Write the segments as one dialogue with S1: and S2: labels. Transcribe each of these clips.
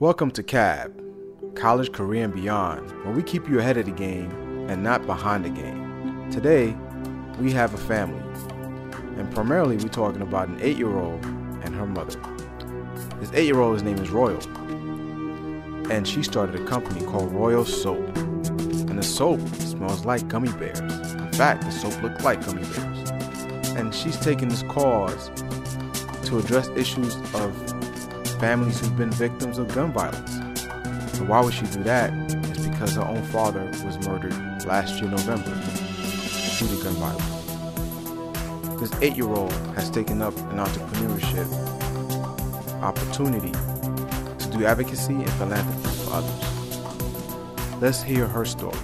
S1: Welcome to CAB, College, Career, and Beyond, where we keep you ahead of the game and not behind the game. Today, we have a family, and primarily we're talking about an eight year old and her mother. This eight year old's name is Royal, and she started a company called Royal Soap. And the soap smells like gummy bears. In fact, the soap looks like gummy bears. And she's taken this cause to address issues of families who've been victims of gun violence. And why would she do that? It's because her own father was murdered last year, November, due to gun violence. This eight year old has taken up an entrepreneurship opportunity to do advocacy and philanthropy for others. Let's hear her story.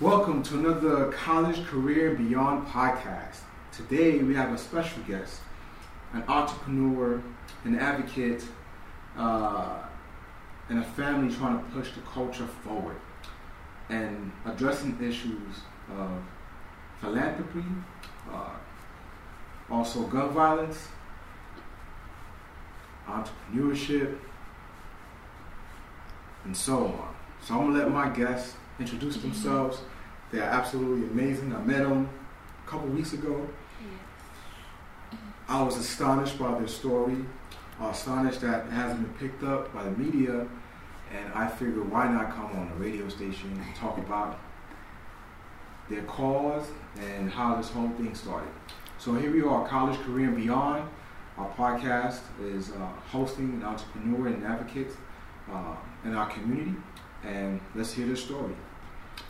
S1: Welcome to another College Career Beyond podcast. Today we have a special guest, an entrepreneur, an advocate, uh, and a family trying to push the culture forward and addressing issues of philanthropy, uh, also gun violence, entrepreneurship, and so on. So I'm gonna let my guests introduce themselves. They are absolutely amazing. I met them a couple weeks ago. I was astonished by their story, uh, astonished that it hasn't been picked up by the media, and I figured why not come on a radio station and talk about their cause and how this whole thing started. So here we are, College Career and Beyond. Our podcast is uh, hosting an entrepreneur and advocate uh, in our community, and let's hear their story.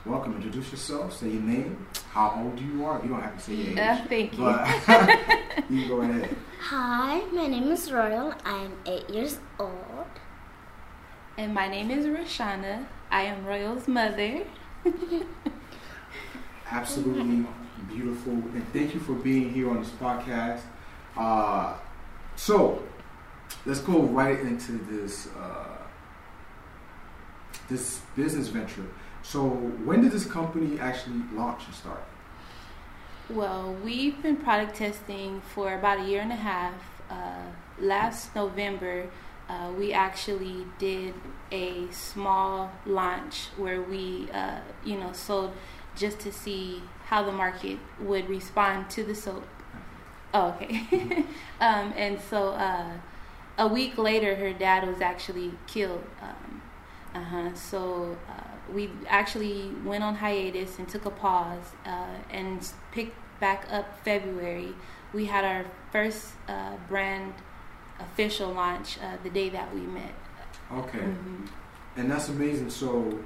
S1: Welcome. Introduce yourself. Say your name, how old you are. You don't have to say your age.
S2: Uh, thank you.
S1: But you go ahead.
S3: Hi, my name is Royal. I am eight years old.
S2: And my name is Roshana. I am Royal's mother.
S1: Absolutely beautiful. And thank you for being here on this podcast. Uh, so, let's go right into this uh, this business venture. So, when did this company actually launch and start?
S2: Well, we've been product testing for about a year and a half. Uh, last November, uh, we actually did a small launch where we, uh, you know, sold just to see how the market would respond to the soap. Oh, okay. um, and so uh, a week later, her dad was actually killed. Um, uh-huh. So uh, we actually went on hiatus and took a pause uh, and picked back up February. We had our first uh, brand official launch uh, the day that we met.
S1: Okay.
S2: Mhm.
S1: And that's amazing. So,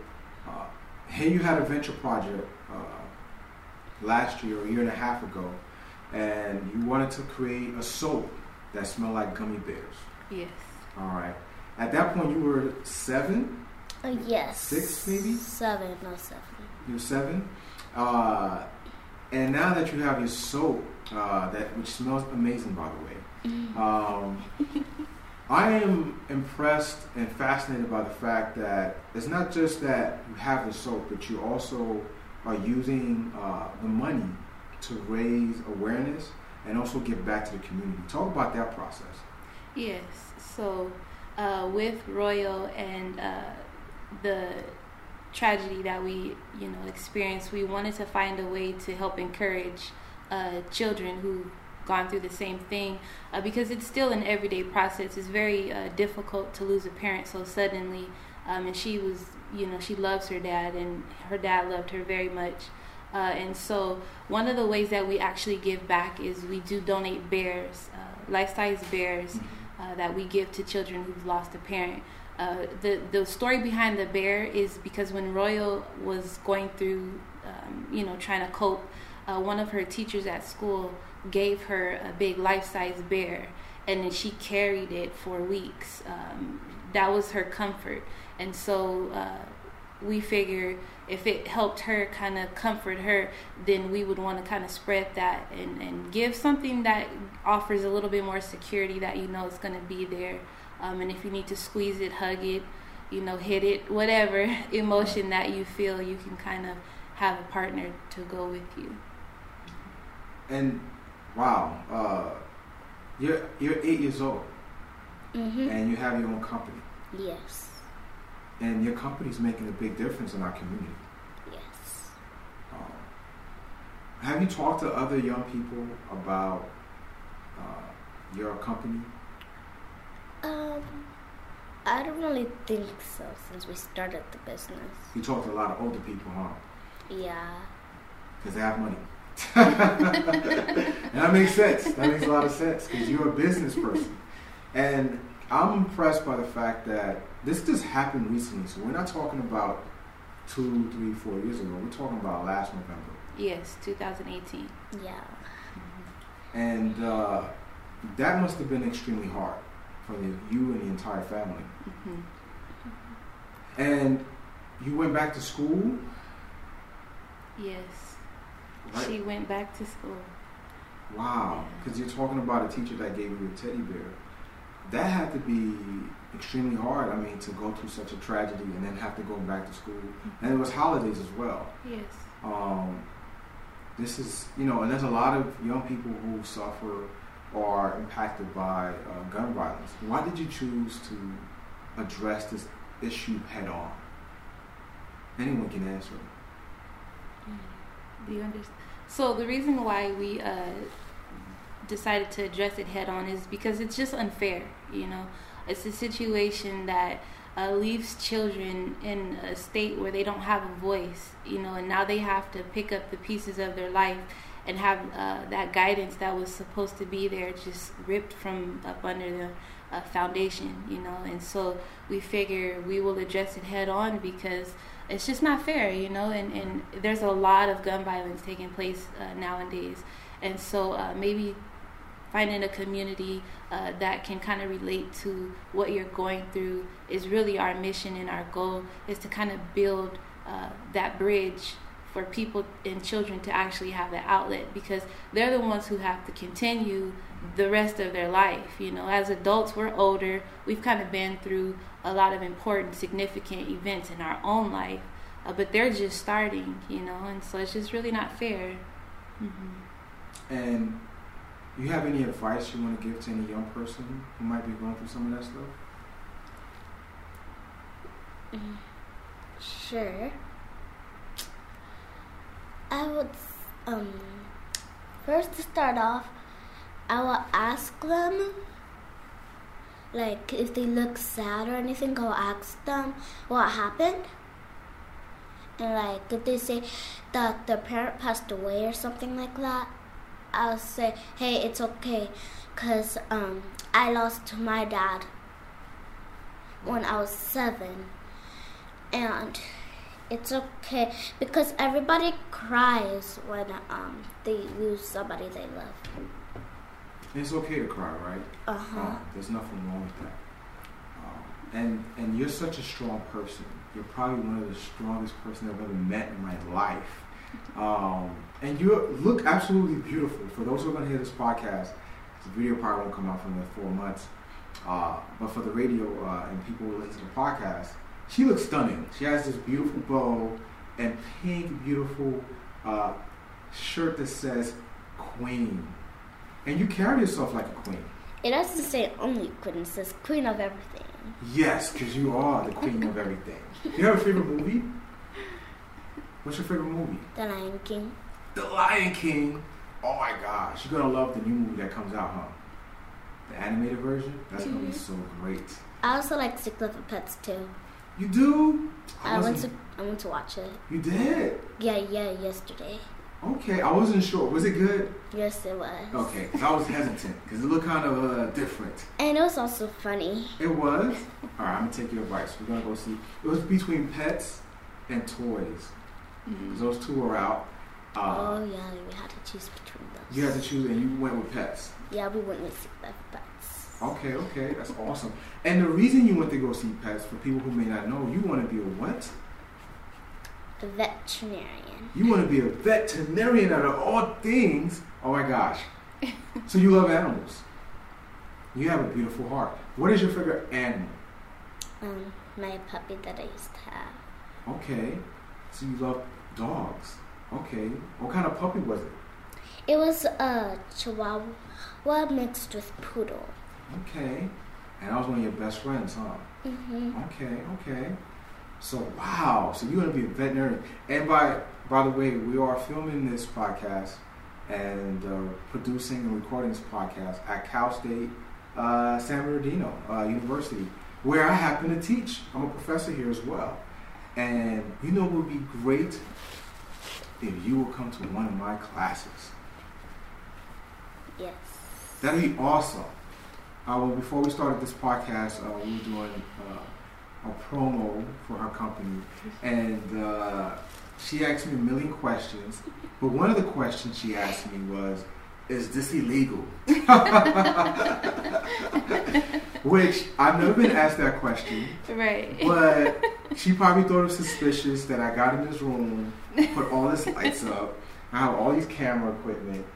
S1: uh, here you had a venture project uh, last year, a year and a half ago, and you wanted to create a soap that smelled like gummy bears.
S2: Yes.
S1: All right. At that point, you were seven.
S3: Uh, yes.
S1: Six, maybe?
S3: Seven, no seven.
S1: You were seven. Uh, and now that you have your soap, uh, that which smells amazing, by the way, um, I am impressed and fascinated by the fact that it's not just that you have the soap, but you also are using uh, the money to raise awareness and also give back to the community. Talk about that process.
S2: Yes. So uh, with Royal and uh, the tragedy that we, you know, experienced, we wanted to find a way to help encourage uh, children who've gone through the same thing uh, because it's still an everyday process. It's very uh, difficult to lose a parent so suddenly. Um, and she was, you know, she loves her dad, and her dad loved her very much. Uh, and so, one of the ways that we actually give back is we do donate bears, uh, life-size bears, uh, that we give to children who've lost a parent. Uh, the the story behind the bear is because when Royal was going through, um, you know, trying to cope, uh, one of her teachers at school gave her a big life-size bear, and then she carried it for weeks. Um, that was her comfort, and so uh, we figured if it helped her kind of comfort her, then we would want to kind of spread that and, and give something that offers a little bit more security that you know is going to be there. Um, and if you need to squeeze it, hug it, you know, hit it, whatever emotion that you feel, you can kind of have a partner to go with you.
S1: And wow, uh, You're you're eight years old,
S3: Mhm.
S1: and you have your own company,
S3: Yes.
S1: and your company's making a big difference in our community.
S3: Yes.
S1: Um, have you talked to other young people about uh, your company?
S3: Um, I don't really think so since we started the business.
S1: You talk to a lot of older people, huh?
S3: Yeah.
S1: Because they have money. and that makes sense. That makes a lot of sense because you're a business person. And I'm impressed by the fact that this just happened recently. So we're not talking about two, three, four years ago. We're talking about last November.
S2: Yes, 2018.
S3: Yeah.
S1: And uh, that must have been extremely hard for the, you and the entire family.
S2: hmm
S1: And you went back to school,
S2: Yes,
S1: right?
S2: she went back to school.
S1: Wow, because you're talking about a teacher that gave you a teddy bear. That had to be extremely hard. I mean, to go through such a tragedy and then have to go back to school, and it was holidays as well.
S2: Yes.
S1: Um, this is, you know, and there's a lot of young people who suffer are impacted by uh, gun violence. Why did you choose to address this issue head on? Anyone can answer.
S2: Do you understand? So the reason why we uh, decided to address it head on is because it's just unfair. You know, it's a situation that uh, leaves children in a state where they don't have a voice. You know, and now they have to pick up the pieces of their life and have uh, that guidance that was supposed to be there just ripped from up under the uh, foundation. You know, and so we figure we will address it head on because it's just not fair, you know, and, and there's a lot of gun violence taking place uh, nowadays. And so uh, maybe finding a community uh, that can kind of relate to what you're going through is really our mission and our goal is to kind of build uh, that bridge for people and children to actually have that outlet because they're the ones who have to continue the rest of their life. You know, as adults, we're older. We've kind of been through a lot of important, significant events in our own life, uh, but they're just starting. You know, and so it's just really not fair. hmm
S1: And you have any advice you want to give to any young person who might be going through some of that stuff?
S3: Sure. I would um first to start off, I will ask them like if they look sad or anything. I'll ask them what happened, and like if they say that their parent passed away or something like that, I'll say, hey, it's okay, cause um I lost my dad when I was seven and it's okay because everybody cries when um they lose somebody they love.
S1: It's okay to cry, right?
S3: Uh huh.
S1: Uh, there's nothing wrong with that. Um, and and you're such a strong person. You're probably one of the strongest person I've ever met in my life. Um, and you look absolutely beautiful. For those who are going to hear this podcast, the video probably won't come out for another four months. Uh, but for the radio uh, and people who listen to the podcast, she looks stunning. She has this beautiful bow and pink, beautiful uh, shirt that says Queen. And you carry yourself like a queen.
S3: It doesn't say only queen; it says queen of everything.
S1: Yes, because you are the queen of everything. You have a favorite movie? What's your favorite movie?
S3: The Lion King.
S1: The Lion King. Oh my gosh, you're gonna love the new movie that comes out, huh? The animated version? That's gonna be
S3: Mhm.
S1: so great.
S3: I also like Sick Little Pets too.
S1: You do?
S3: I went
S1: wasn't-
S3: to I went to watch it.
S1: You did?
S3: Yeah, yeah, yesterday.
S1: Okay, I wasn't sure. Was it good?
S3: Yes, it was.
S1: Okay, I was hesitant because it looked kind of uh, different.
S3: And it was also funny.
S1: It was? Alright, I'm gonna take your advice. We're gonna go see. It was between pets and toys.
S2: hmm
S1: 'Cause those two were out. Uh,
S3: oh yeah, we had to choose between those.
S1: You had to choose, and you went with pets.
S3: Yeah, we went with Pets.
S1: Okay, okay, that's awesome. And the reason you went to go see pets, for people who may not know, you want to be a what?
S3: A veterinarian.
S1: You want to be a veterinarian out of all things. Oh my gosh. so you love animals. You have a beautiful heart. What is your favorite animal?
S3: Um, my puppy that I used to have.
S1: Okay. So you love dogs. Okay. What kind of puppy was it?
S3: It was a Chihuahua mixed with poodle.
S1: Okay. And I was one of your best friends, huh?
S3: hmm
S1: Okay, okay. So wow, so you're gonna be a veterinarian. And by by the way, we are filming this podcast and uh, producing and recording this podcast at Cal State uh, San Bernardino uh, University, where I happen to teach. I'm a professor here as well. And you know, it would be great if you will come to one of my classes.
S3: Yes.
S1: That'd be awesome. Uh, well, before we started this podcast, uh, we were doing uh, a promo for her company, and uh, she asked me a million questions. But one of the questions she asked me was, "Is this illegal?" Which I've never been asked that question,
S2: Right.
S1: but she probably thought it was suspicious that I got in this room, put all this lights up, I have all these camera equipment,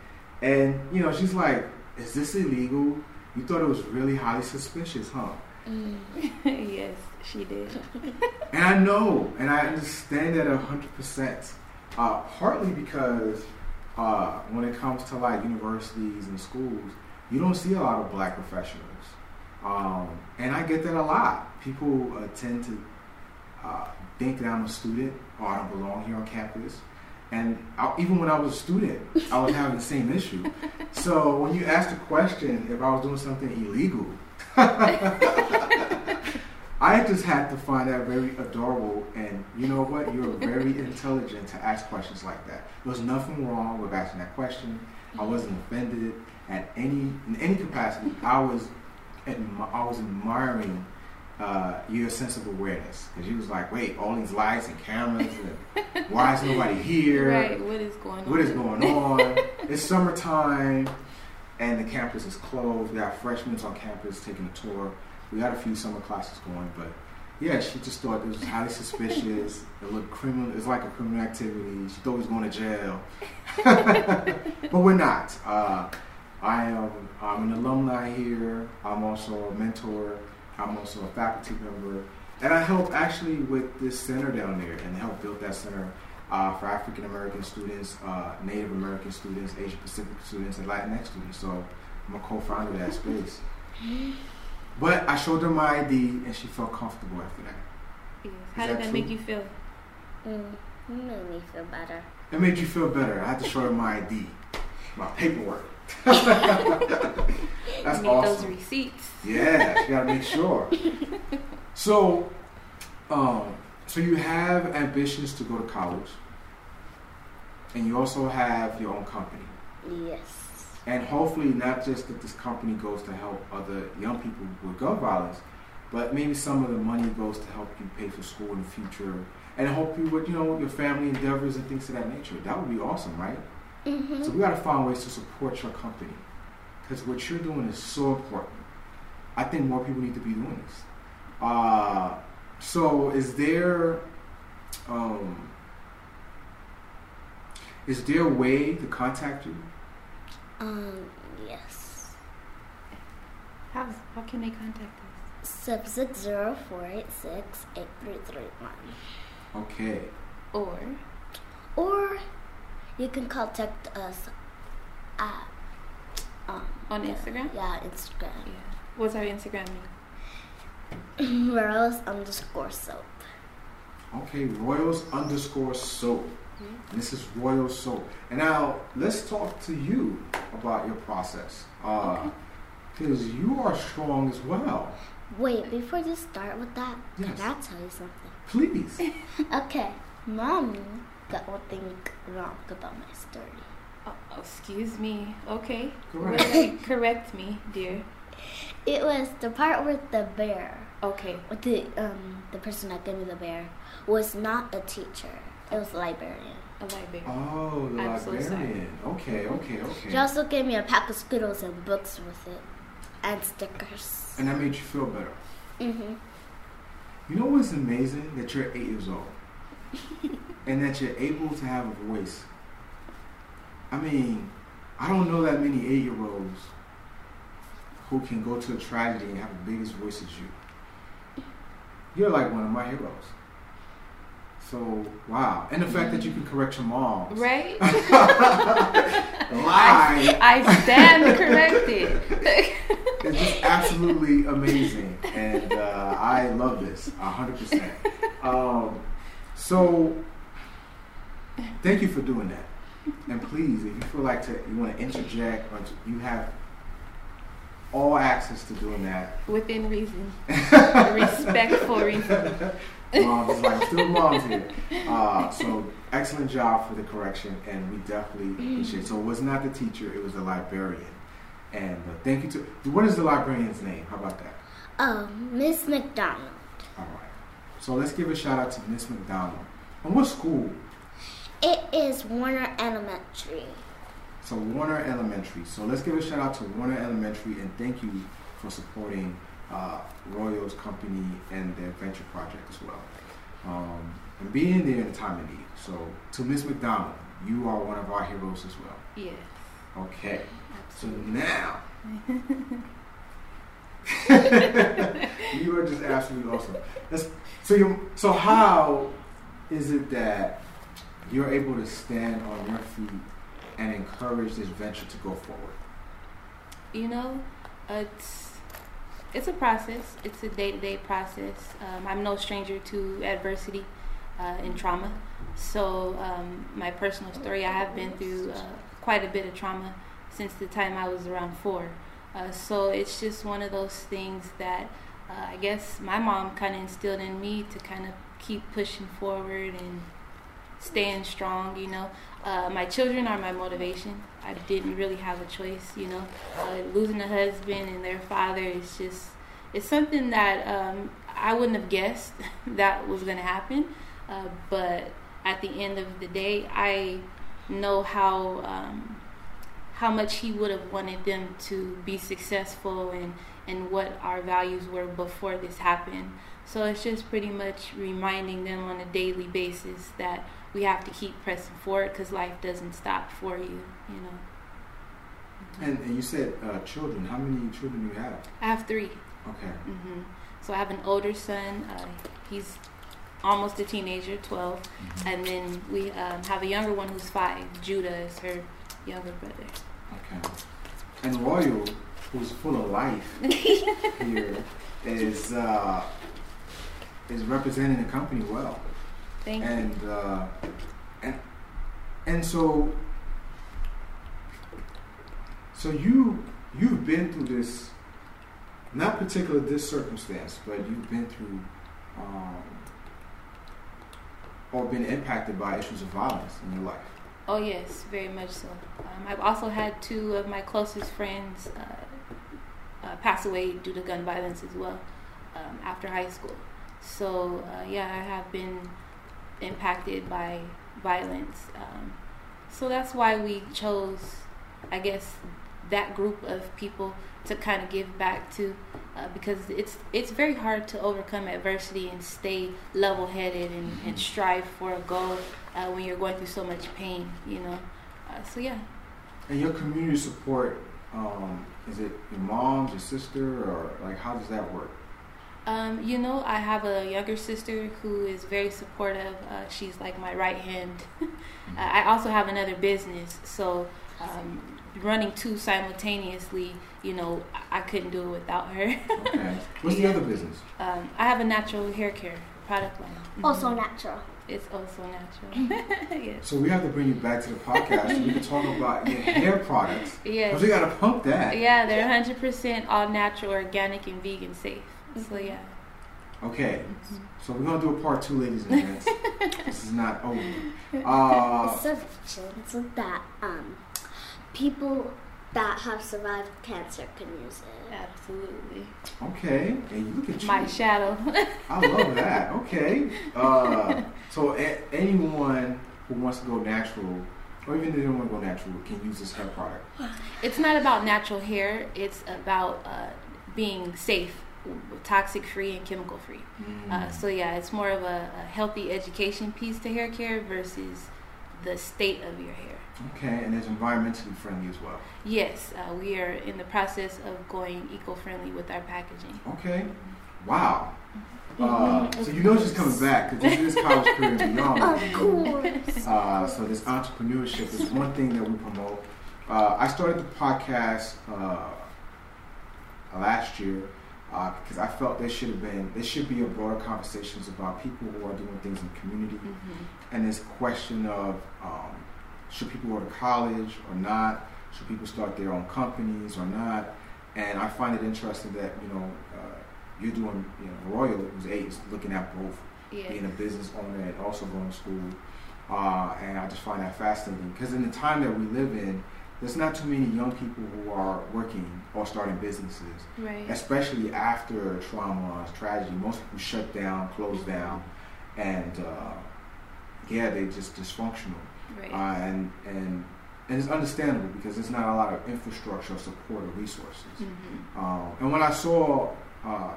S1: and you know, she's like, "Is this illegal?" You thought it was really highly suspicious, huh?
S3: Mm.
S2: yes, she did.
S1: And I know, and I understand that a hundred percent. Uh, partly because uh, when it comes to like universities and schools, you don't see a lot of black professionals, um, and I get that a lot. People uh, tend to uh, think that I'm a student or I don't belong here on campus. And I, even when I was a student, I was having the same issue. So when you asked the question if I was doing something illegal, I just had to find that very adorable. And you know what? You're very intelligent to ask questions like that. There was nothing wrong with asking that question. I wasn't offended at any in any capacity. I was admi- I was admiring uh, your sense of awareness because you was like, wait, all these lights and cameras, and why is nobody here?
S2: Right. What is going on?
S1: What is going on? it's summertime, and the campus is closed. We got freshmen on campus taking a tour. We got a few summer classes going, but yeah, she just thought it was highly suspicious. It looked criminal. It's like a criminal activity. She thought we was going to jail, but we're not. Uh, I am. I'm an alumni here. I'm also a mentor. I'm also a faculty member, and I help actually with this center down there, and help build that center uh, for African American students, uh, Native American students, Asian Pacific students, and Latinx students. So I'm a co-founder of that space. But I showed her my ID, and she felt comfortable after that.
S2: Yes. How
S1: that
S2: did that
S1: true?
S2: make you feel?
S3: Mm. It made me feel better.
S1: It made you feel better. I had to show her my ID, my paperwork. That's
S2: you need
S1: awesome.
S2: those receipts.
S1: Yeah, you gotta make sure. So, um, so you have ambitions to go to college, and you also have your own company,
S3: Yes.
S1: and hopefully not just that this company goes to help other young people with gun violence, but maybe some of the money goes to help you pay for school in the future, and help you with you know your family endeavors and things of that nature. That would be awesome, right?
S3: Mm-hmm.
S1: So we got to find ways to support your company because what you're doing is so important. I think more people need to be doing this. Uh, so is there um, is there a way to contact you?
S3: Um. Yes.
S2: How how can they contact us?
S3: Six six zero four eight six eight three three one.
S1: Okay.
S2: Or
S3: Or you can contact us at um
S2: on Instagram?
S3: yeah Instagram.
S2: Yeah. What's our Instagram name?
S3: Royals underscore soap.
S1: Okay, Royals underscore soap. And this is Royal Soap. And now let's talk to you about your process. Uh, because you are strong as well.
S3: Wait, before you start with that,
S1: Yes.
S3: can I tell you something?
S1: Please.
S3: Okay, mommy got one thing wrong about my story.
S2: Oh, excuse me. Okay.
S1: Correct.
S2: Really, Correct me, dear.
S3: It was the part with the bear.
S2: Okay.
S3: With the um the person that gave me the bear was not a teacher. It was a librarian.
S2: A library.
S1: Oh, the
S2: I'm so
S1: librarian. Okay, okay, okay.
S3: She also gave me a pack of Skittles and books with it, and stickers.
S1: And that made you feel better.
S3: Mhm.
S1: You know what's amazing? That you're eight years old. and that you're able to have a voice. I mean, I don't know that many eight year olds who can go to a tragedy and have the biggest voice as you. You're like one of my heroes. So, wow. And the fact that you can correct your mom.
S2: Right?
S1: lie.
S2: I stand corrected.
S1: It's just absolutely amazing, and uh, I love this hundred percent. Um, so, thank you for doing that. And please, if you feel like to, you want to interject, or to, you have all access to doing that.
S2: Within reason, respectful reason.
S1: Mom's is like still mom's here. Uh, so excellent job for the correction, and we definitely appreciate. it. So it was not the teacher; it was the librarian. And uh, thank you to what is the librarian's name? How about that?
S3: Oh, Miss McDonald.
S1: All right. So let's give a shout out to Miss McDonald. And what school?
S3: It is Warner Elementary.
S1: So Warner Elementary. So let's give a shout out to Warner Elementary and thank you for supporting uh, Royal's company and their venture project as well. Um, and being there in a time of need. So to Miss McDonald, you are one of our heroes as well.
S2: Yes.
S1: Okay.
S2: Absolutely.
S1: So now you are just absolutely awesome. That's, so you so how is it that you're able to stand on your feet and encourage this venture to go forward?
S2: You know, it's it's a process. It's a day to day process. Um, I'm no stranger to adversity uh, and trauma. So um, my personal story, I have been through uh, quite a bit of trauma since the time I was around four. Uh, so it's just one of those things that uh, I guess my mom kind of instilled in me to kind of keep pushing forward and staying strong. You know, uh, my children are my motivation. I didn't really have a choice. You know, uh, losing a husband and their father is just it's something that um, I wouldn't have guessed that was going to happen. Uh, but at the end of the day, I know how um, how much he would have wanted them to be successful and and what our values were before this happened. So it's just pretty much reminding them on a daily basis that we have to keep pressing forward because life doesn't stop for you. You know.
S1: And, and you said uh, children. How many children do you have?
S2: I have three.
S1: Okay.
S2: hmm So I have an older son. Uh, he's almost a teenager, 12.
S1: Mm-hmm.
S2: And then we um, have a younger one who's five. Judah is her younger brother.
S1: Okay. And Royal, who's full of life here, is uh, is representing the company well.
S2: Thank you.
S1: and uh, and and so so you you've been through this not particular this circumstance but you've been through um, or been impacted by issues of violence in your life
S2: Oh, yes, very much so. Um, I've also had two of my closest friends uh, uh, pass away due to gun violence as well um, after high school. So, uh, yeah, I have been impacted by violence. Um, so that's why we chose, I guess, that group of people to kind of give back to, uh, because it's it's very hard to overcome adversity and stay level-headed and, and strive for a goal uh, when you're going through so much pain, you know. Uh, so yeah,
S1: and your community support um, is it your mom's your sister or like how does that work
S2: um, you know, I have a younger sister who is very supportive. Uh, she's like my right hand. uh, I also have another business, so um, running two simultaneously, you know, I, I couldn't do it without her.
S1: okay what's the other business
S2: um, I have a natural hair care product line. Mhm.
S3: Also natural.
S2: it's also natural. yes.
S1: so we have to bring you back to the podcast so we can talk about your hair products because
S2: Yes.
S1: we got to pump that
S2: Yeah, they're 100% all natural, organic, and vegan safe. So yeah.
S1: Okay, so we're gonna do a part two, ladies and gents. this is not over. Uh,
S3: Suggestions that um, people that have survived cancer can use it.
S2: Absolutely.
S1: okay, and you look at you.
S2: My shadow.
S1: I love that. Okay, uh, so a- anyone who wants to go natural, or even if they don't want to go natural, can use this hair product.
S2: it's not about natural hair. It's about uh, being safe, toxic free, and chemical free.
S1: Mm.
S2: Uh, so yeah, it's more of a, a healthy education piece to hair care versus the state of your hair.
S1: Okay, and it's environmentally friendly as well.
S2: Yes, uh, we are in the process of going eco-friendly with our packaging.
S1: Okay, wow. Uh, so you know she's coming back because this is college career and beyond.
S3: Of course.
S1: Uh, so this entrepreneurship is one thing that we promote. Uh, I started the podcast uh, last year because uh, I felt there should have been there should be a broader conversations about people who are doing things in the community, mm-hmm. and this question of um, should people go to college or not? Should people start their own companies or not? And I find it interesting that you know uh, you're doing you know Royal who's eight is looking at both yeah. being a business owner and also going to school, uh, and I just find that fascinating because in the time that we live in there's not too many young people who are working or starting businesses,
S2: right.
S1: especially after trauma, tragedy. Most people shut down, close down, and uh, yeah, they're just dysfunctional.
S2: Right.
S1: Uh, and and and it's understandable because there's not a lot of infrastructure, support, or resources.
S2: Mm-hmm.
S1: Um, and when I saw uh,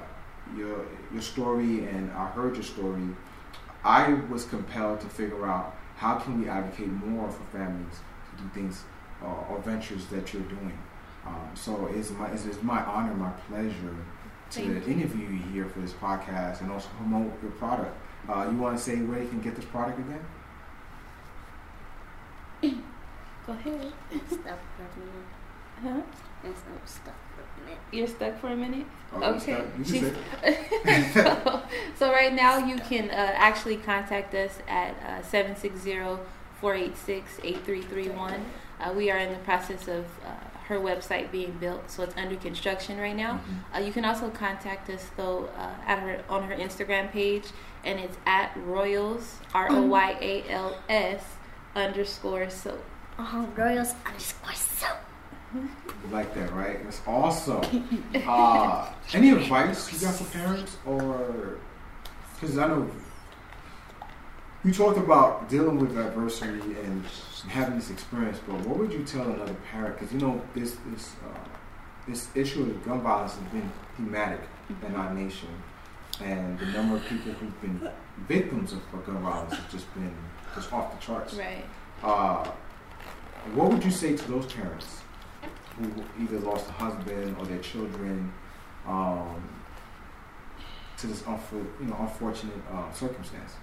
S1: your your story and I heard your story, I was compelled to figure out how can we advocate more for families to do things uh, or ventures that you're doing. Um, so it's my it's, it's, my honor, my pleasure to Thank interview you here for this podcast and also promote your product. Uh, you want to say where you can get this product again?
S2: Go ahead.
S3: stuck for a minute.
S2: Huh?
S3: I'm stuck for a minute.
S2: You're stuck for a minute?
S1: Oh, okay.
S2: so, so, right now you can uh, actually contact us at uh, 760 486 8331. Uh, we are in the process of uh, her website being built, so it's under construction right now. Mm-hmm. Uh, you can also contact us though uh, at her on her Instagram page, and it's at Royals R O Y A L S underscore soap.
S3: Uh-huh, Royals underscore soap.
S1: You like that, right? It's awesome. Uh, any advice you got for parents, or because I know you talked about dealing with adversity and having this experience, but what would you tell another parent? Because you know this this uh, this issue of gun violence has been thematic mm-hmm. in our nation, and the number of people who've been victims of gun violence has just been just off the charts.
S2: Right.
S1: Uh, what would you say to those parents who either lost a husband or their children um, to this unfor- you know unfortunate uh, circumstance?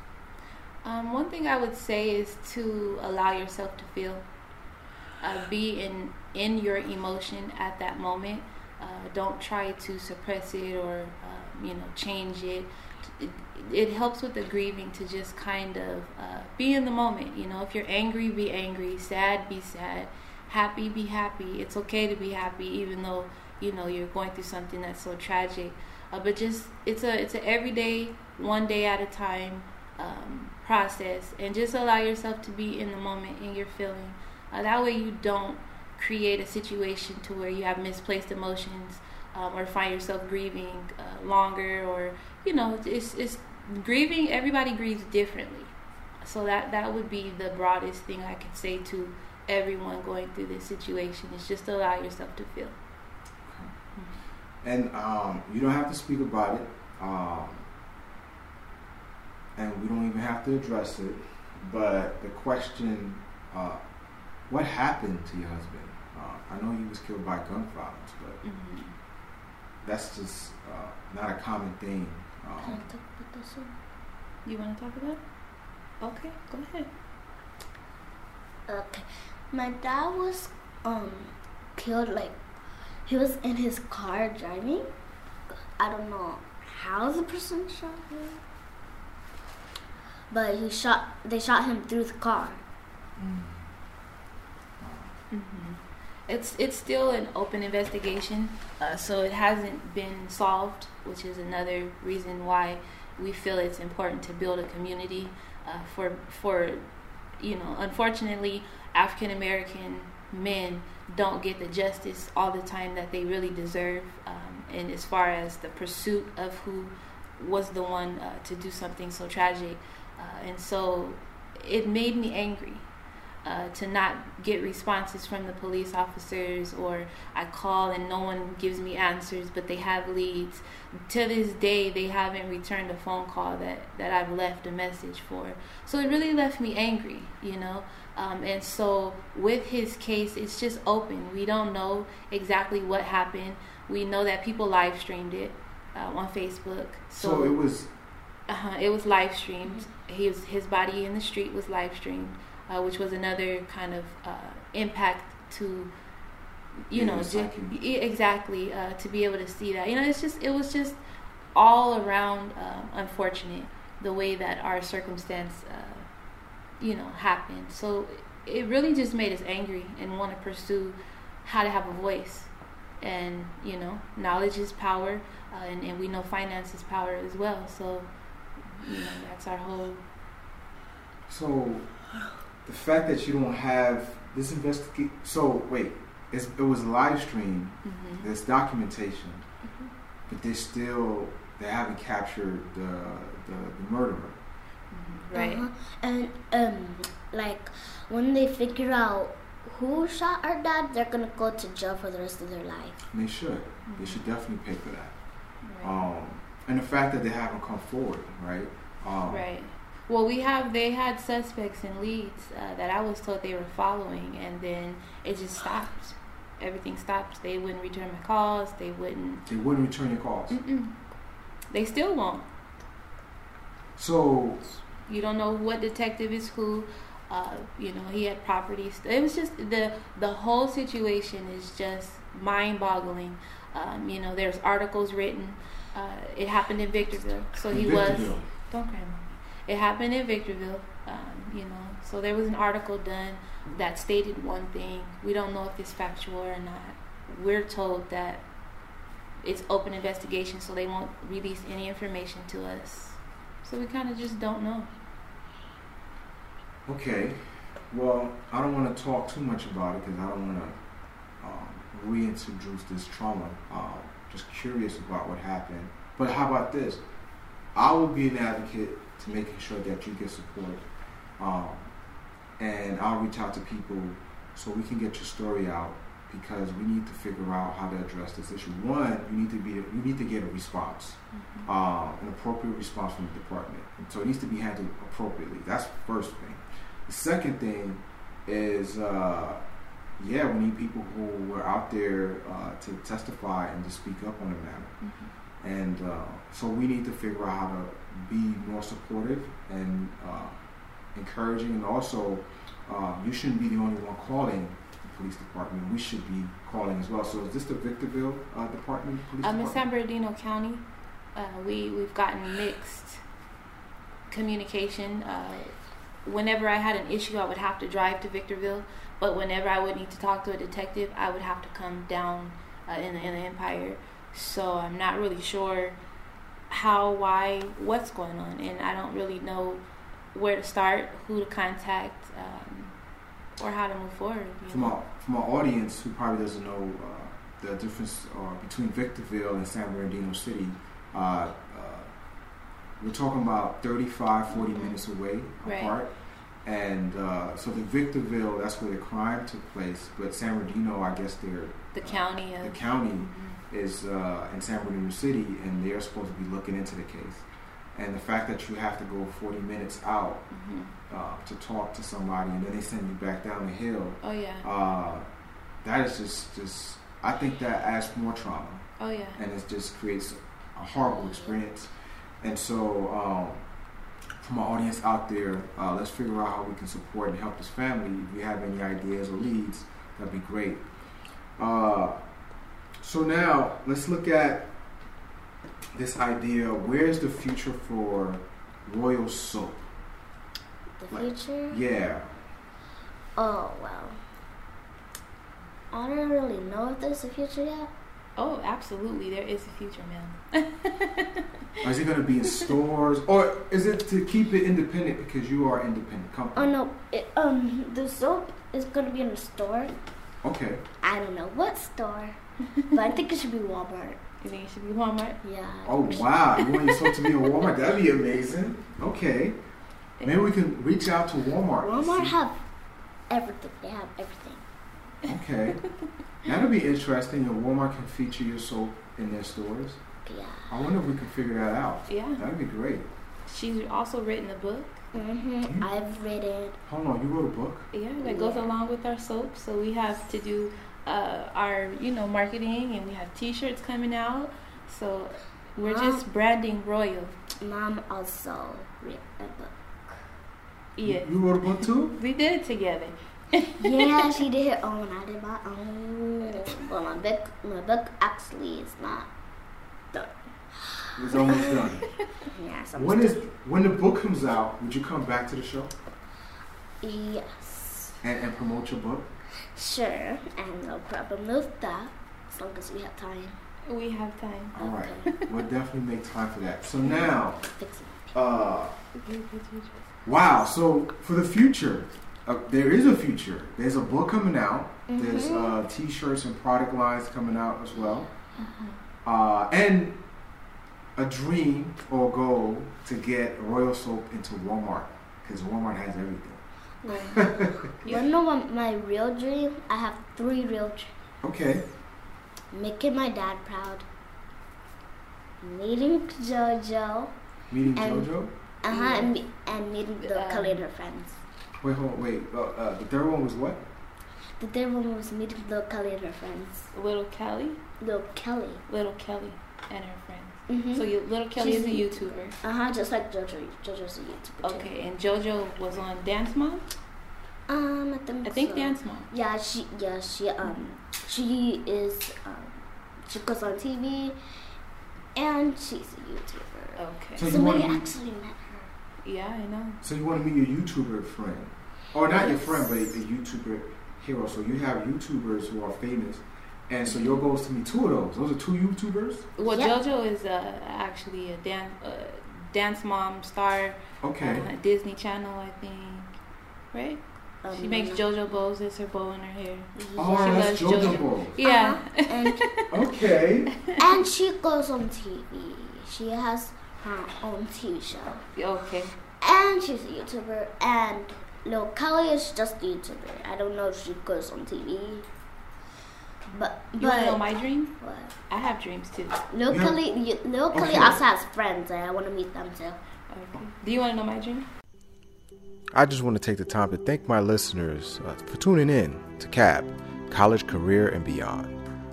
S2: Um, one thing I would say is to allow yourself to feel. Uh, be in in your emotion at that moment. Uh, don't try to suppress it or um, you know change it. it. it. helps with the grieving to just kind of uh, be in the moment. You know, if you're angry, be angry. Sad, be sad. Happy, be happy. It's okay to be happy, even though you know you're going through something that's so tragic. Uh, but just it's a it's a everyday, one day at a time. Um, process and just allow yourself to be in the moment in your feeling. Uh, that way you don't create a situation to where you have misplaced emotions um, or find yourself grieving uh, longer or you know it's, it's grieving everybody grieves differently so that that would be the broadest thing i could say to everyone going through this situation is just allow yourself to feel
S1: and um, you don't have to speak about it um, and we don't even have to address it. But the question, uh, what happened to your husband? Uh, I know he was killed by gun violence, but mm-hmm. that's just uh, not a common thing.
S2: Um, you want to talk about it? Okay, go ahead.
S3: Okay, my dad was um killed like he was in his car driving. I don't know how the person shot him but he shot. They shot him through the car.
S2: Mm-hmm. It's it's still an open investigation, uh, so it hasn't been solved, which is another reason why we feel it's important to build a community uh, for for you know unfortunately African American men don't get the justice all the time that they really deserve, um, and as far as the pursuit of who was the one uh, to do something so tragic. Uh, and so it made me angry uh, to not get responses from the police officers, or I call and no one gives me answers, but they have leads. To this day, they haven't returned a phone call that, that I've left a message for. So it really left me angry, you know. Um, and so with his case, it's just open. We don't know exactly what happened. We know that people live streamed it uh, on Facebook.
S1: So, so it was
S2: uh-huh, it was live streamed. His his body in the street was live streamed, uh, which was another kind of uh, impact to you
S1: Yeah,
S2: know
S1: it's
S2: ju-
S1: like you-
S2: exactly uh, to be able to see that. You know it's just it was just all around um, unfortunate the way that our circumstance uh, you know happened. So it really just made us angry and want to pursue how to have a voice. And you know knowledge is power uh, and, and we know finance is power as well. So you know that's our whole
S1: So, the fact that you don't have this investigate. So wait, it's, it was live streamed.
S2: mhm.
S1: There's documentation,
S2: Mhm.
S1: but they still they haven't captured the the, the murderer.
S2: Mhm. right
S3: Uh-huh. And um, like when they figure out who shot our dad, they're gonna go to jail for the rest of their life.
S1: And they should. They should definitely pay for that.
S2: right.
S1: Um, and the fact that they haven't come forward, right? Um,
S2: Right. Well, we have they had suspects and leads uh, that I was told they were following, and then it just stopped. Everything stopped. They wouldn't return my calls. They wouldn't.
S1: They wouldn't return your calls.
S2: Mm-mm. They still won't.
S1: So
S2: You don't know what detective is who. Uh, you know, he had properties. It was just the the whole situation is just mind-boggling. Um, you know, there's articles written. Uh, it happened in Victorville, so he was. Don't cry, Mom. It happened in Victorville, um, you know. So there was an article done that stated one thing. We don't know if it's factual or not. We're told that it's open investigation, so they won't release any information to us. So we kind of just don't know.
S1: Okay. Well, I don't want to talk too much about it because I don't want to um, reintroduce this trauma. Um, just curious about what happened. But how about this? I will be an advocate to making sure that you get support. Um, and I'll reach out to people so we can get your story out because we need to figure out how to address this issue. One, you need to be you need to get a response, uh, an appropriate response from the department. And so it needs to be handled appropriately. That's the first thing. The second thing is, uh, yeah, we need people who were out there uh, to testify and to speak up on the matter.
S2: Mhm.
S1: And uh, so we need to figure out how to be more supportive and uh, encouraging. And also, uh, you shouldn't be the only one calling the police department. We should be calling as well. So is this the Victorville uh, Department Police
S2: Um, in San Bernardino County, uh, we we've gotten mixed communication. Uh, whenever I had an issue, I would have to drive to Victorville, but whenever I would need to talk to a detective, I would have to come down uh, in the in the Empire. So I'm not really sure how, why, what's going on, and I don't really know where to start, who to contact, um, or how to move forward.
S1: From
S2: know.
S1: our, from our audience who probably doesn't know uh, the difference uh, between Victorville and San Bernardino City, uh, uh, we're talking about 35, 40 minutes away
S2: Right.
S1: apart. And uh, so the Victorville, that's where the crime took place. But San Bernardino, I guess they're
S2: the county of
S1: the county
S2: Mhm.
S1: is uh, in San Bernardino City, and they're supposed to be looking into the case. And the fact that you have to go 40 minutes out
S2: Mhm.
S1: uh, to talk to somebody, and then they send you back down the hill,
S2: Oh yeah.
S1: uh, that is just, just, I think that adds more trauma,
S2: Oh yeah.
S1: and it just creates a horrible experience. And so, um, from our audience out there, uh, let's figure out how we can support and help this family. If you have any ideas or leads, that'd be great. Uh, so now let's look at this idea. Where's the future for Royal Soap?
S3: The
S1: Like-
S3: future?
S1: Yeah.
S3: Oh well. I don't really know if there's a future yet.
S2: Oh, absolutely. There is a future, man.
S1: Or is it going to be in stores, or is it to keep it independent because you are an independent company?
S3: Oh no, it, um, the soap is gonna be in a store.
S1: Okay.
S3: I don't know what store, but I think it should be Walmart.
S2: You think it should be Walmart?
S3: Yeah.
S1: Oh
S3: think it should-
S1: wow, you want your soap to be in Walmart? That'd be amazing. Okay. Maybe we can reach out to Walmart. and
S3: Walmart have everything. They have everything.
S1: Okay. That'll be interesting. And Walmart can feature your soap in their stores.
S3: Yeah.
S1: I wonder if we can figure that out.
S2: Yeah.
S1: That'd be great.
S2: She's also written a book.
S3: hmm
S1: Mhm.
S3: I've read it.
S1: Hold on, you wrote a book?
S2: Yeah, that goes along with our soap. So we have to do uh, our, you know, marketing, and we have T-shirts coming out. So we're
S3: Mom.
S2: just branding Royal.
S3: Mom also read a book.
S2: Yeah,
S1: You wrote a book too?
S2: we did it together.
S3: yeah, she did her own. I did my own. Well, my book, my book actually is not done.
S1: It's almost done.
S3: Yeah, so
S1: When is when the book comes out? Would you come back to the show
S3: Yes,
S1: and, and promote your book?
S3: sure, and no problem with that, as long as we have time.
S2: We have time.
S1: All right,
S3: Okay.
S1: we'll definitely make time for that. So now, uh, wow. So for the future, uh, there is a future. There's a book coming out. There's
S3: Mhm.
S1: uh, t-shirts and product lines coming out as well,
S2: Uh-huh.
S1: uh, and a dream or goal to get Royal Soap into Walmart because Walmart has everything.
S3: You wanna know what my real dream? I have three real dreams.
S1: Okay.
S3: Making my dad proud. Meeting JoJo.
S1: Meeting
S3: And-
S1: JoJo.
S3: Uh huh. And, me- and meeting the
S2: Um,
S3: Kelly and her friends.
S1: Wait, hold, wait. Uh, uh, the third one was what?
S3: The third one was meeting little Kelly and her friends.
S2: Little Kelly,
S3: Little Kelly.
S2: little Kelly, and her friends.
S3: Mm-hmm.
S2: So you, little Kelly is a YouTuber.
S3: uh huh. Just like JoJo. JoJo's a YouTuber. too.
S2: Okay, and JoJo was on Dance Mom.
S3: Um, I think.
S2: I think
S3: so.
S2: Dance Mom.
S3: Yeah, she. Yeah, she. Um, she is. Um, she goes on TV, and she's a YouTuber.
S2: Okay.
S1: So you
S3: Somebody
S1: wanna be-
S3: actually met her.
S2: Yeah, I know.
S1: So you want to meet your YouTuber friend, or not your friend, but a, a YouTuber hero. So you have YouTubers who are famous, and so your goal is to meet two of those. Those are two YouTubers.
S2: Well,
S3: Yep.
S2: JoJo is uh, actually a dance uh, dance mom star.
S1: Okay.
S2: Uh, Disney Channel, I think. Right?
S3: Um,
S2: She makes JoJo bows as her bow in her hair.
S1: oh,
S2: she
S1: that's
S2: loves
S1: JoJo
S2: JoJo.
S1: Ball.
S2: Yeah.
S3: and
S1: Okay.
S3: and she goes on TV. She has her own TV show,
S2: okay.
S3: and she's a YouTuber. And Lil Kelly is just a YouTuber. I don't know if she goes on TV, but
S2: You want to know my dream?
S3: what?
S2: I have dreams too.
S3: Lil
S1: Yeah.
S3: Kelly, y- Lil Kelly
S1: Okay.
S3: also has friends, and I want to meet them too.
S2: Okay. Do you want to know my dream?
S1: I just want to take the time to thank my listeners uh, for tuning in to CAB, College, Career, and Beyond.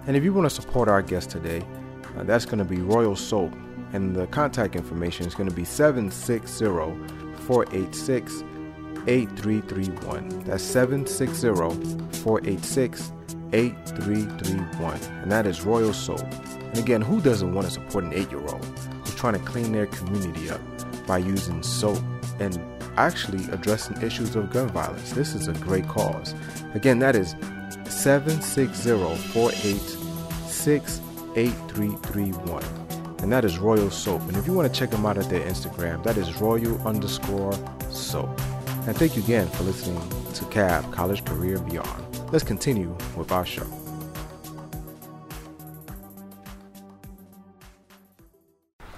S1: And if you want to support our guest today, uh, that's going to be Royal Soap. And the contact information is going to be 760 486 8331. That's 760 486 8331. And that is Royal Soap. And again, who doesn't want to support an eight year old who's trying to clean their community up by using soap and actually addressing issues of gun violence? This is a great cause. Again, that is 760 486 8331. And that is Royal Soap. And if you want to check them out at their Instagram, that is Royal underscore soap. And thank you again for listening to CAB, College, Career, Beyond. Let's continue with our show.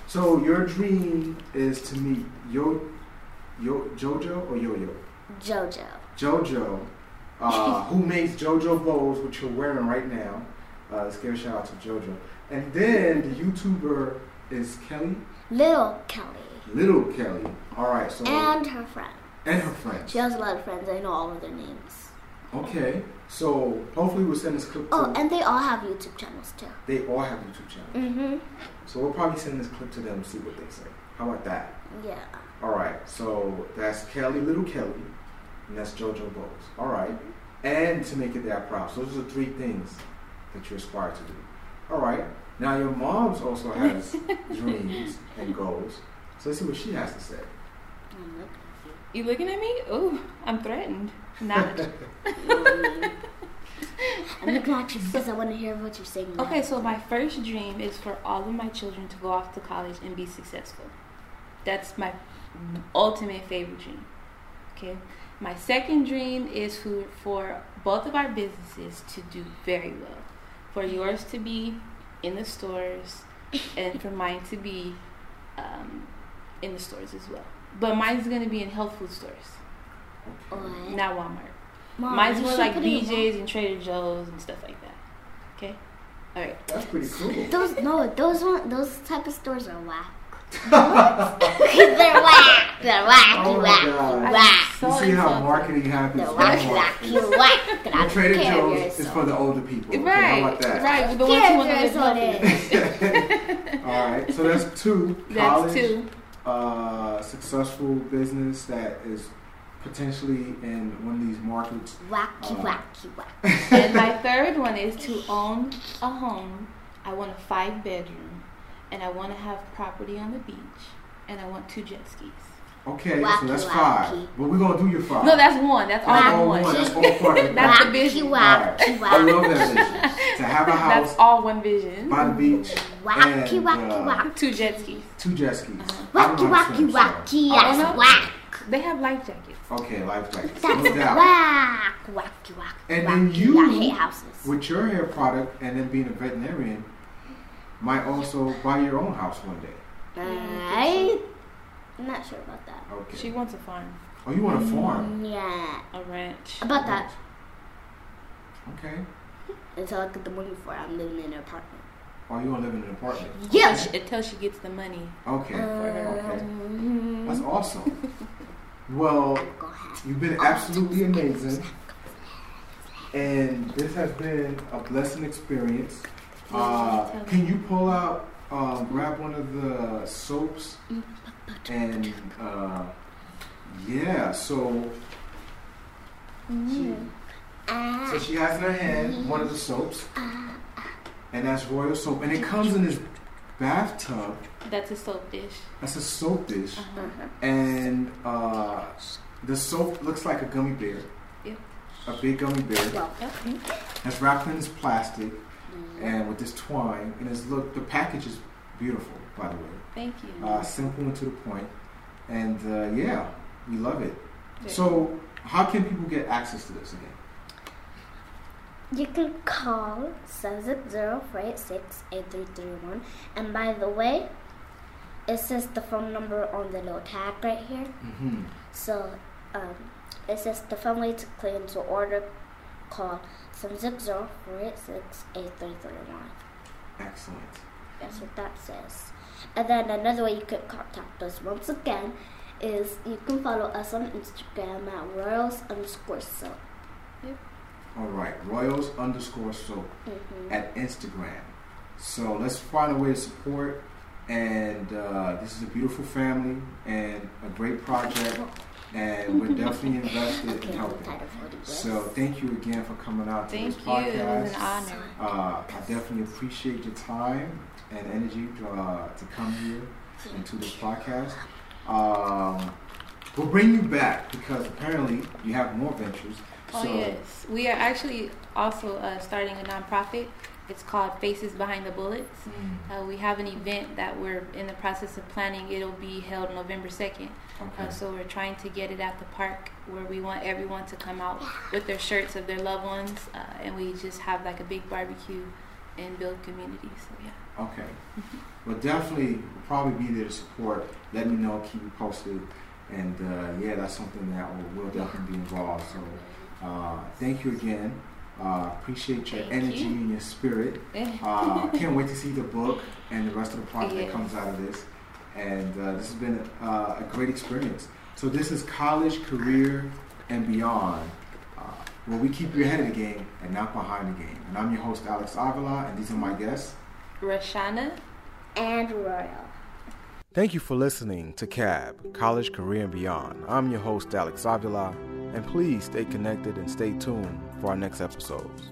S1: So your dream is to meet Yo, Yo, JoJo or Yo-Yo?
S3: JoJo.
S1: JoJo, uh, who makes JoJo bows, which you're wearing right now. Uh, let's give a shout out to JoJo. And then the YouTuber is Kelly,
S3: Little Kelly.
S1: Little Kelly. All right, so
S3: And her friend.
S1: and her friends.
S3: She has a lot of friends. I know all of their names.
S1: Okay, so hopefully we'll send this clip to.
S3: Oh, and they all have YouTube channels too.
S1: they all have YouTube channels,
S3: Mm-hmm.
S1: so we'll probably send this clip to them and see what they say. How about that?
S3: Yeah.
S1: All right, so that's Kelly, Little Kelly, and that's JoJo Bowes. All right, and to make it that proud. So those are three things that you aspire to do. All right. Now your mom's also has dreams and goals. So let's see what she has to say.
S3: Looking
S2: You looking at me? Oh, I'm threatened. Not.
S3: I'm looking at you because I want to hear what you're saying. now.
S2: Okay, so my first dream is for all of my children to go off to college and be successful. That's my ultimate favorite dream. Okay. My second dream is for, for both of our businesses to do very well. For yours to be in the stores and for mine to be um, in the stores as well. But mine's going to be in health food stores,
S3: What?
S2: not Walmart.
S3: Mom,
S2: mine's
S3: you
S2: more
S3: should
S2: like
S3: put
S2: BJ's and Trader Joe's and stuff like that. Okay? All right.
S1: That's pretty cool.
S3: Those no, those one, those type of stores are whack. They're whack. They're whack.
S1: Oh
S3: you whack.
S1: God.
S3: You whack.
S2: So
S1: you see how
S2: insulting.
S1: marketing happens?
S3: They're
S1: from
S3: whack. Whack.
S1: marketing.
S3: You whack. Get
S1: And
S3: out
S1: Trader
S3: care of
S1: Joe's is
S3: yourself.
S1: for the older people. Okay,
S2: Right,
S1: How about that?
S2: right. The ones who
S3: of
S2: want to live healthy.
S1: All right. So that's two.
S2: That's
S1: College,
S2: two.
S1: Uh, successful business that is potentially in one of these markets.
S3: Wacky,
S1: Uh,
S3: wacky, wacky.
S2: and my third one is to own a home. I want a five bedroom, and I want to have property on the beach, and I want two jet skis.
S1: Okay, so
S3: Wacky,
S1: that's
S3: wacky.
S1: five. But we're gonna do your five.
S2: No, that's one. That's all
S1: That's all
S2: want.
S1: one. That's all part of.
S2: That's the vision.
S3: wacky,
S1: Alright. I love that vision. To have a house.
S2: That's all one vision.
S1: by the beach,
S3: Wacky,
S1: and,
S3: wacky,
S1: uh,
S3: wacky.
S2: Two jet skis.
S1: two jet skis. I don't
S3: Wacky,
S1: know how
S3: wacky, wacky.
S2: Oh,
S3: That's
S2: They have life jackets.
S1: Okay, life jackets.
S3: That's
S1: No doubt.
S3: whack. Wacky, wacky,
S1: And
S3: wacky.
S1: then you-
S3: I hate houses.
S1: With your hair product and then being a veterinarian, might also buy your own house one day.
S3: I, I'm not sure about that.
S1: Okay.
S2: She wants a farm,
S1: oh, you want a farm?
S3: Mm, Yeah.
S2: a ranch.
S3: About that.
S1: Okay.
S3: Until I get the money for it, I'm living in an apartment.
S1: Oh, you want to live in an apartment?
S3: Yeah.
S2: Until she, until she gets the money.
S1: Okay. okay.
S3: Um,
S1: That's awesome. Well, you've been absolutely amazing. And this has been a blessing experience. Uh, can you pull out, uh, grab one of the soaps? And, uh, yeah, so she,
S3: Ah,
S1: so she has in her hand one of the soaps. And that's royal soap. And it comes in this bathtub.
S2: That's a soap dish.
S1: That's a soap dish.
S2: Uh-huh.
S1: And uh, the soap looks like a gummy bear.
S2: Yep.
S1: A big gummy bear.
S3: well,
S2: Yep.
S1: That's wrapped in this plastic and with this twine. And it's look the package is beautiful, by the way.
S2: Thank you.
S1: Uh, simple and to the point. And uh, yeah, we love it.
S2: Good.
S1: So how can people get access to this again?
S3: you can call 760-486-8331. And by the way, it says the phone number on the little tag right here.
S1: Mm-hmm.
S3: So um, it says the phone way to claim to order. Call 760-486-8331.
S1: Excellent.
S3: That's what that says. And then another way you can contact us once again is you can follow us on Instagram at royals underscore soap.
S1: All right, Royals underscore soap
S3: Mm-hmm.
S1: at Instagram. So let's find a way to support. And uh, this is a beautiful family and a great project. And we're definitely invested in helping.
S3: tired of holding this.
S1: So thank you again for coming out to
S2: Thank
S1: this
S2: you. It was
S1: podcast.
S2: an honor.
S1: Uh, I definitely appreciate your time and energy to, uh, to come here and to this podcast. Um, we'll bring you back because apparently you have more ventures.
S2: Oh
S1: so,
S2: yes, we are actually also uh, starting a nonprofit. It's called Faces Behind the Bullets.
S1: Mm,
S2: Uh, we have an event that we're in the process of planning. It'll be held November second.
S1: okay.
S2: Uh, so we're trying to get it at the park where we want everyone to come out with their shirts of their loved ones, uh, and we just have like a big barbecue and build community. So yeah.
S1: Okay. Well, definitely, we'll probably be there to support. Let me know, keep me posted. And uh, yeah, that's something that will, will definitely be involved. So uh, thank you again. Uh, appreciate your
S2: Thank
S1: energy
S2: you.
S1: and your spirit. Uh, can't wait to see the book and the rest of the project that comes out of this. And uh, this has been uh, a great experience. So this is college, career, and beyond, where we keep you ahead of the game and not behind the game. And I'm your host, Alex Avila, and these are my guests.
S2: Rashana.
S3: and royal.
S1: Thank you for listening to CAB, College, Career, and Beyond. I'm your host, Alex Avila, and please stay connected and stay tuned for our next episodes.